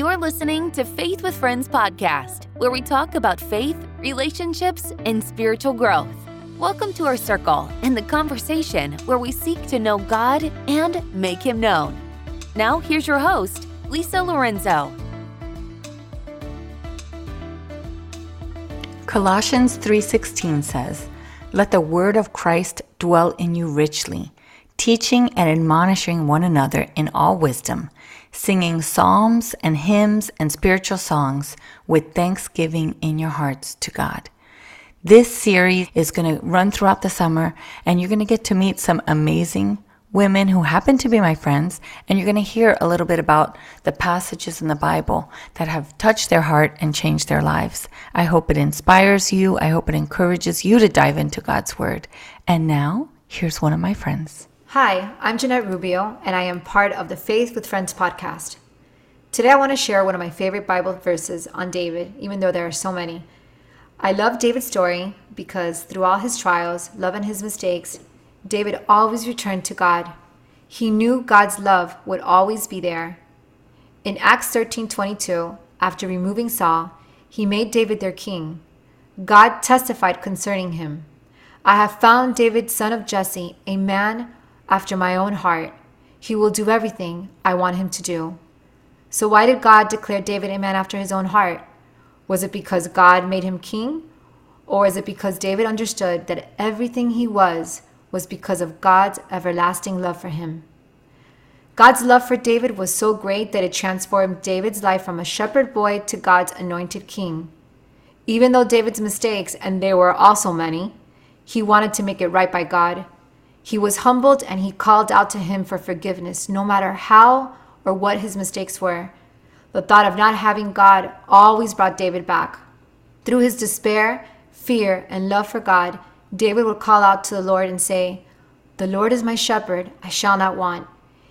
You're listening to Faith with Friends podcast, where we talk about faith, relationships, and spiritual growth. Welcome to our circle and the conversation where we seek to know God and make Him known. Now, here's your host, Lisa Lorenzo. Colossians 3:16 says, "Let the word of Christ dwell in you richly, teaching and admonishing one another in all wisdom, singing psalms and hymns and spiritual songs with thanksgiving in your hearts to God." This series is going to run throughout the summer and you're going to get to meet some amazing women who happen to be my friends, and you're going to hear a little bit about the passages in the Bible that have touched their heart and changed their lives. I hope it inspires you. I hope it encourages you to dive into God's Word. And now, here's one of my friends. Hi, I'm Jeanette Rubio, and I am part of the Faith with Friends podcast. Today, I want to share one of my favorite Bible verses on David, even though there are so many. I love David's story because through all his trials, love, and his mistakes, David always returned to God. He knew God's love would always be there. In Acts 13:22, after removing Saul, he made David their king. God testified concerning him. I have found David son of Jesse, a man after my own heart. He will do everything I want him to do. So why did God declare David a man after his own heart? Was it because God made him king? Or is it because David understood that everything he was was because of God's everlasting love for him. God's love for David was so great that it transformed David's life from a shepherd boy to God's anointed king. Even though David's mistakes, and there were also many, he wanted to make it right by God. He was humbled and he called out to him for forgiveness, no matter how or what his mistakes were. The thought of not having God always brought David back. Through his despair, fear, and love for God, David would call out to the Lord and say, The Lord is my shepherd, I shall not want.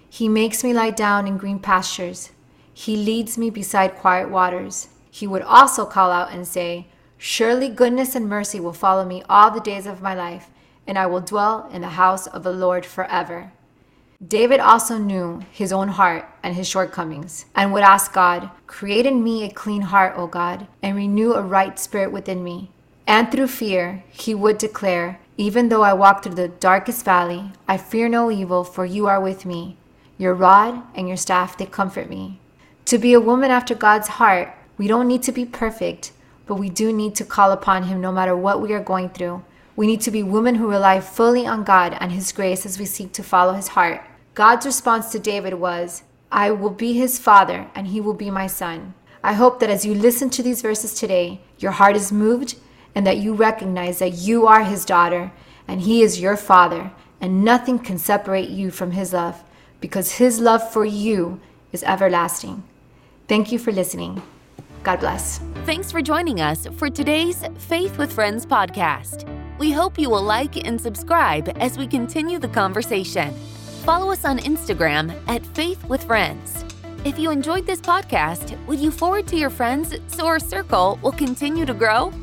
He makes me lie down in green pastures. He leads me beside quiet waters. He would also call out and say, Surely goodness and mercy will follow me all the days of my life, and I will dwell in the house of the Lord forever. David also knew his own heart and his shortcomings, and would ask God, Create in me a clean heart, O God, and renew a right spirit within me. And through fear, he would declare, Even though I walk through the darkest valley, I fear no evil, for you are with me. Your rod and your staff, they comfort me. To be a woman after God's heart, we don't need to be perfect, but we do need to call upon Him no matter what we are going through. We need to be women who rely fully on God and His grace as we seek to follow His heart. God's response to David was, I will be his father, and he will be my son. I hope that as you listen to these verses today, your heart is moved and that you recognize that you are his daughter and he is your father, and nothing can separate you from his love because his love for you is everlasting. Thank you for listening. God bless. Thanks for joining us for today's Faith with Friends podcast. We hope you will like and subscribe as we continue the conversation. Follow us on Instagram at Faith with Friends. If you enjoyed this podcast, would you forward to your friends so our circle will continue to grow?